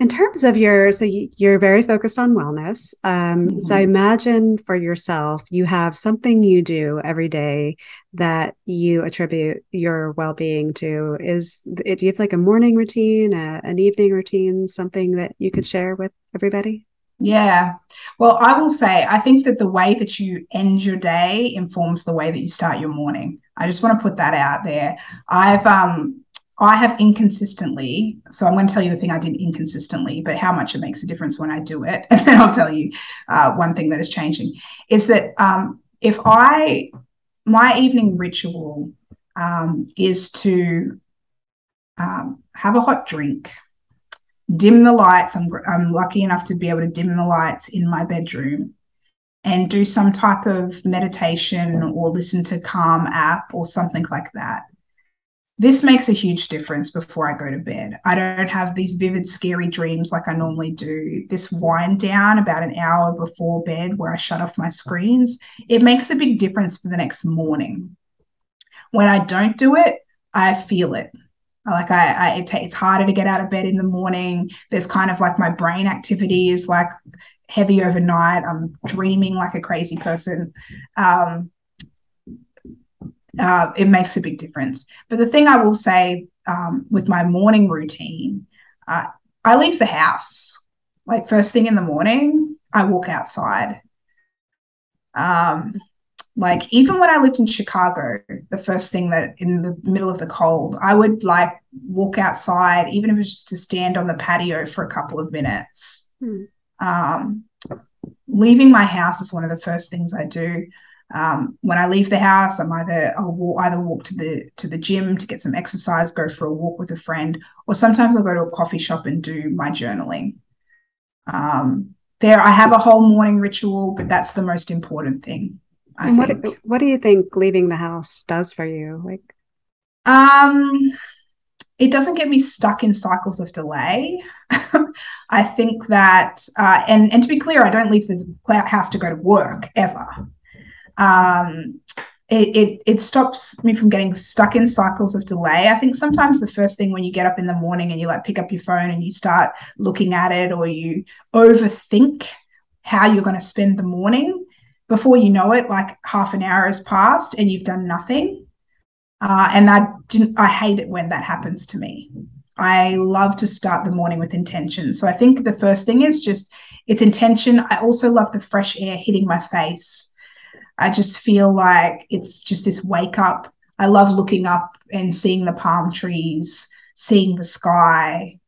in terms of your, so you're very focused on wellness. Um, mm-hmm. So I imagine for yourself, you have something you do every day that you attribute your well-being to. Is do you have like a morning routine, a, an evening routine, something that you could share with everybody? Yeah. Well, I will say, I think that the way that you end your day informs the way that you start your morning. I just want to put that out there. I've, um, I have inconsistently, so I'm going to tell you the thing I did inconsistently, but how much it makes a difference when I do it. And then I'll tell you uh, one thing that is changing is that um, if I, my evening ritual um, is to um, have a hot drink dim the lights. I'm, I'm lucky enough to be able to dim the lights in my bedroom and do some type of meditation or listen to calm app or something like that. This makes a huge difference before I go to bed. I don't have these vivid, scary dreams like I normally do. This wind down about an hour before bed where I shut off my screens, it makes a big difference for the next morning. When I don't do it, I feel it like I, I it it's harder to get out of bed in the morning. There's kind of like my brain activity is like heavy overnight. I'm dreaming like a crazy person. Um, uh, it makes a big difference. But the thing I will say um, with my morning routine, uh, I leave the house like first thing in the morning. I walk outside. Um, like even when I lived in Chicago, the first thing that in the middle of the cold, I would like walk outside, even if it was just to stand on the patio for a couple of minutes. Hmm. Um, leaving my house is one of the first things I do. Um, when I leave the house, I'm either I'll walk, either walk to the to the gym to get some exercise, go for a walk with a friend, or sometimes I'll go to a coffee shop and do my journaling. Um, there, I have a whole morning ritual, but that's the most important thing. I and what think. what do you think leaving the house does for you? Like, um, it doesn't get me stuck in cycles of delay. I think that, uh, and and to be clear, I don't leave the house to go to work ever. Um, it, it, it stops me from getting stuck in cycles of delay. I think sometimes the first thing when you get up in the morning and you like pick up your phone and you start looking at it or you overthink how you're going to spend the morning, before you know it, like half an hour has passed and you've done nothing. Uh, and I didn't. I hate it when that happens to me. I love to start the morning with intention. So I think the first thing is just it's intention. I also love the fresh air hitting my face. I just feel like it's just this wake up. I love looking up and seeing the palm trees, seeing the sky.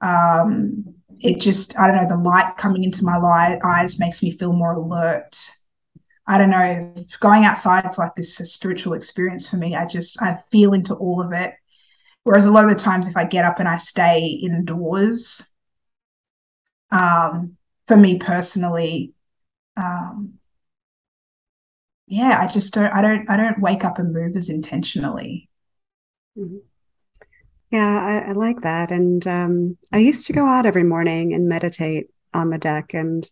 Um, it just, I don't know, the light coming into my eyes makes me feel more alert. I don't know, going outside is like this spiritual experience for me. I just I feel into all of it. Whereas a lot of the times if I get up and I stay indoors, um, for me personally, um, yeah, I just don't I don't I don't wake up and move as intentionally. Mm-hmm. Yeah, I, I, like that. And um, I used to go out every morning and meditate on the deck and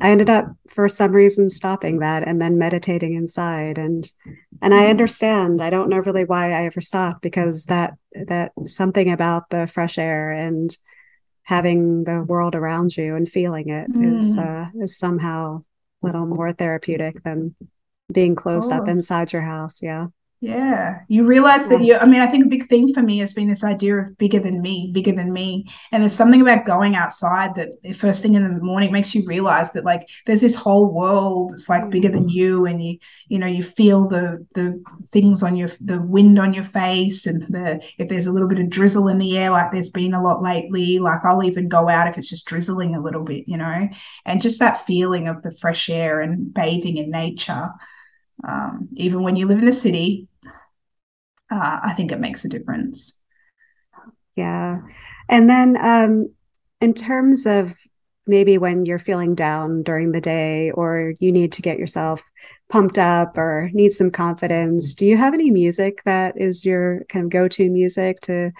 i ended up for some reason stopping that and then meditating inside and and i understand i don't know really why i ever stopped because that that something about the fresh air and having the world around you and feeling it mm. is uh, is somehow a little more therapeutic than being closed up oh. inside your house yeah yeah, you realize that you. I mean, I think a big thing for me has been this idea of bigger than me, bigger than me. And there's something about going outside that first thing in the morning makes you realize that like there's this whole world that's like bigger than mm. you, and you you know you feel the the things on your the wind on your face, and the if there's a little bit of drizzle in the air, like there's been a lot lately. Like I'll even go out if it's just drizzling a little bit, you know, and just that feeling of the fresh air and bathing in nature. Um, even when you live in a city, uh, I think it makes a difference. Yeah. And then um, in terms of maybe when you're feeling down during the day or you need to get yourself pumped up or need some confidence, do you have any music that is your kind of go to music to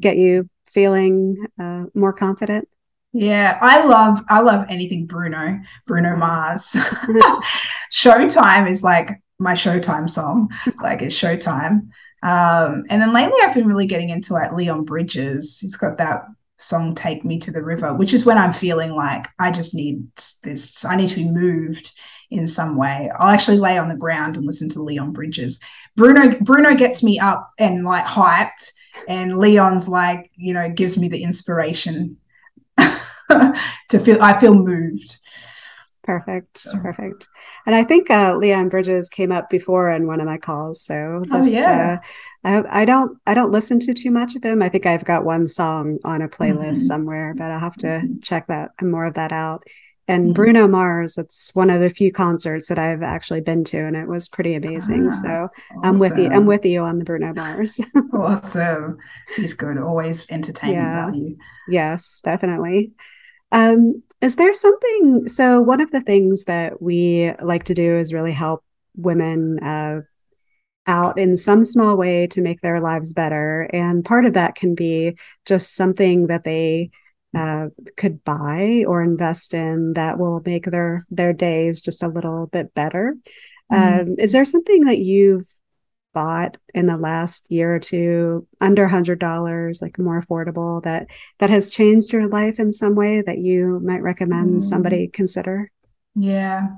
get you feeling uh, more confident? Yeah, I love I love anything Bruno, Bruno Mars. Showtime is like my Showtime song. Like it's Showtime. Um, and then lately, I've been really getting into like Leon Bridges. He's got that song "Take Me to the River," which is when I'm feeling like I just need this. I need to be moved in some way. I'll actually lay on the ground and listen to Leon Bridges. Bruno Bruno gets me up and like hyped, and Leon's like you know gives me the inspiration to feel. I feel moved. Perfect. So. Perfect. And I think uh, Leon Bridges came up before in one of my calls. So oh, just, oh, yeah. Uh, I, I, don't I don't listen to too much of him. I think I've got one song on a playlist mm-hmm. somewhere, but I'll have to mm-hmm. check that and more of that out. And mm-hmm. Bruno Mars, it's one of the few concerts that I've actually been to, and it was pretty amazing. Ah, so awesome. I'm with you. I'm with you on the Bruno Mars. awesome. He's good. Always entertaining yeah. value. Yes, definitely. Um, is there something? So, one of the things that we like to do is really help women uh, out in some small way to make their lives better. And part of that can be just something that they uh, could buy or invest in that will make their their days just a little bit better. Mm-hmm. Um, is there something that you've bought in the last year or two under hundred dollars like more affordable that that has changed your life in some way that you might recommend mm. somebody consider yeah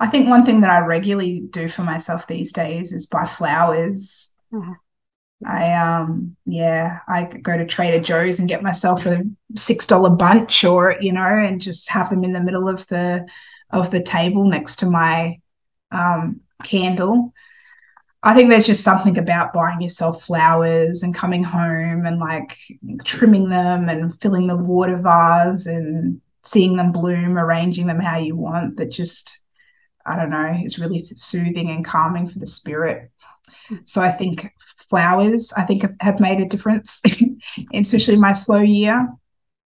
i think one thing that i regularly do for myself these days is buy flowers uh-huh. i um yeah i go to trader joe's and get myself a six dollar bunch or you know and just have them in the middle of the of the table next to my um candle I think there's just something about buying yourself flowers and coming home and like trimming them and filling the water vase and seeing them bloom, arranging them how you want that just, I don't know, is really soothing and calming for the spirit. So I think flowers, I think have made a difference, especially my slow year.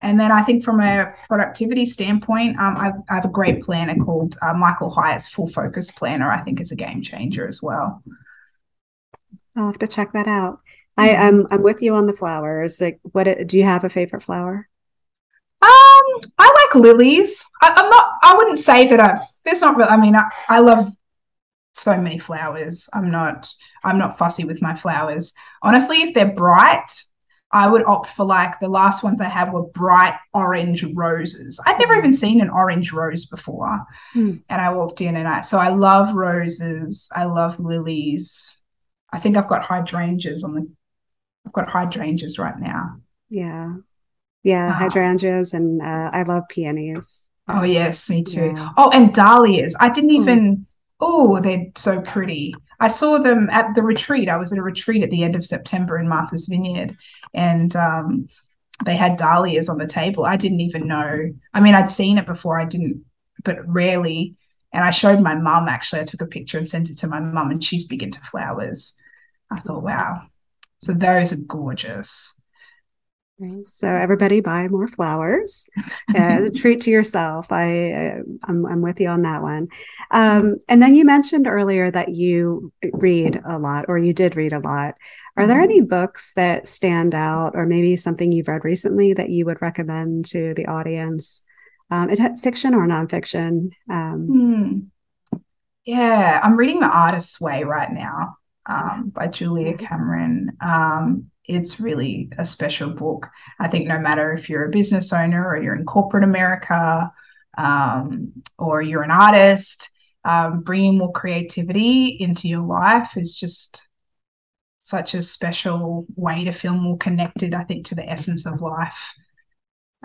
And then I think from a productivity standpoint, um, I've, I have a great planner called uh, Michael Hyatt's Full Focus Planner. I think is a game changer as well. I'll have to check that out. I, am I'm, I'm with you on the flowers. Like, what do you have a favorite flower? Um, I like lilies. I, am not. I wouldn't say that I. There's not really. I mean, I, I love so many flowers. I'm not. I'm not fussy with my flowers. Honestly, if they're bright, I would opt for like the last ones I had were bright orange roses. I'd never even seen an orange rose before. Mm. And I walked in and I so I love roses. I love lilies. I think I've got hydrangeas on the I've got hydrangeas right now. Yeah. Yeah, uh, hydrangeas and uh, I love peonies. Oh yes, me too. Yeah. Oh, and dahlias. I didn't hmm. even oh, they're so pretty. I saw them at the retreat. I was at a retreat at the end of September in Martha's Vineyard, and um, they had dahlias on the table. I didn't even know. I mean, I'd seen it before. I didn't, but rarely. And I showed my mum. Actually, I took a picture and sent it to my mum, and she's big into flowers. I thought, wow. So those are gorgeous. So everybody buy more flowers. Uh, a treat to yourself. I, I'm, I'm with you on that one. Um, and then you mentioned earlier that you read a lot, or you did read a lot. Are there any mm-hmm. books that stand out, or maybe something you've read recently that you would recommend to the audience? Um, it fiction or nonfiction? Um, hmm. Yeah, I'm reading The Artist's Way right now um, by Julia. Cameron. Um, it's really a special book. I think no matter if you're a business owner or you're in corporate America um, or you're an artist, um, bringing more creativity into your life is just such a special way to feel more connected, I think, to the essence of life.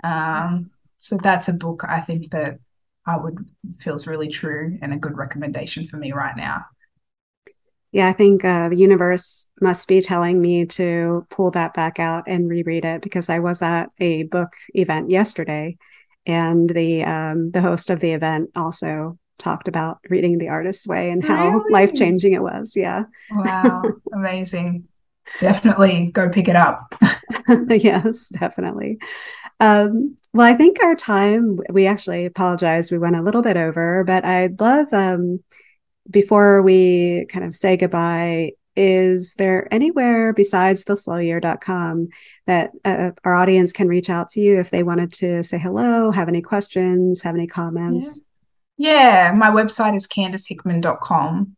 Um, so that's a book I think that I would feels really true and a good recommendation for me right now yeah, I think uh, the universe must be telling me to pull that back out and reread it because I was at a book event yesterday, and the um, the host of the event also talked about reading The Artist's Way and how really? life changing it was. Yeah. Wow, amazing! Definitely go pick it up. yes, definitely. Um, well, I think our time, we actually apologize. We went a little bit over, but I'd love um, before we kind of say goodbye, is there anywhere besides theslowyear.com that uh, our audience can reach out to you if they wanted to say hello, have any questions, have any comments? Yeah, yeah my website is candishickman.com.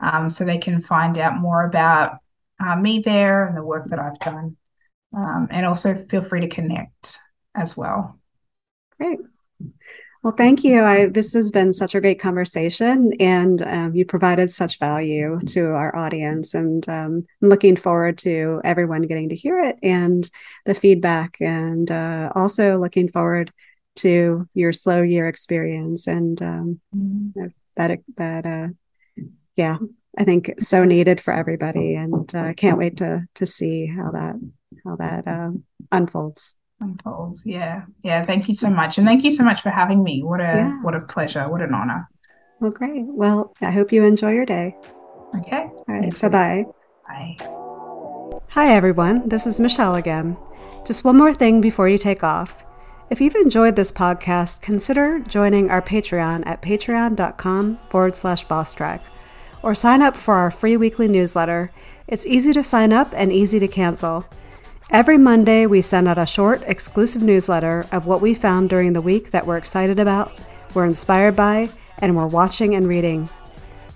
Um, so they can find out more about uh, me there and the work that I've done. Um, and also feel free to connect as well. Great. Well, thank you. I, this has been such a great conversation, and um, you provided such value to our audience. And um, I'm looking forward to everyone getting to hear it and the feedback, and uh, also looking forward to your slow year experience and um, mm-hmm. that that uh, yeah, I think so needed for everybody, and I uh, can't wait to to see how that how that uh, unfolds unfolds. Yeah. Yeah. Thank you so much. And thank you so much for having me. What a yes. what a pleasure. What an honor. Well, great. Well, I hope you enjoy your day. Okay. All right. Bye-bye. Bye. Hi everyone. This is Michelle again. Just one more thing before you take off. If you've enjoyed this podcast, consider joining our Patreon at patreon.com forward slash bosstrack or sign up for our free weekly newsletter. It's easy to sign up and easy to cancel. Every Monday, we send out a short, exclusive newsletter of what we found during the week that we're excited about, we're inspired by, and we're watching and reading.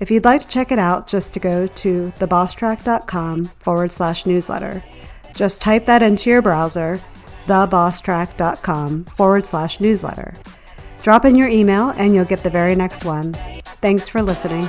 If you'd like to check it out, just to go to thebosstrack.com forward slash newsletter. Just type that into your browser, thebosstrack.com forward slash newsletter. Drop in your email and you'll get the very next one. Thanks for listening.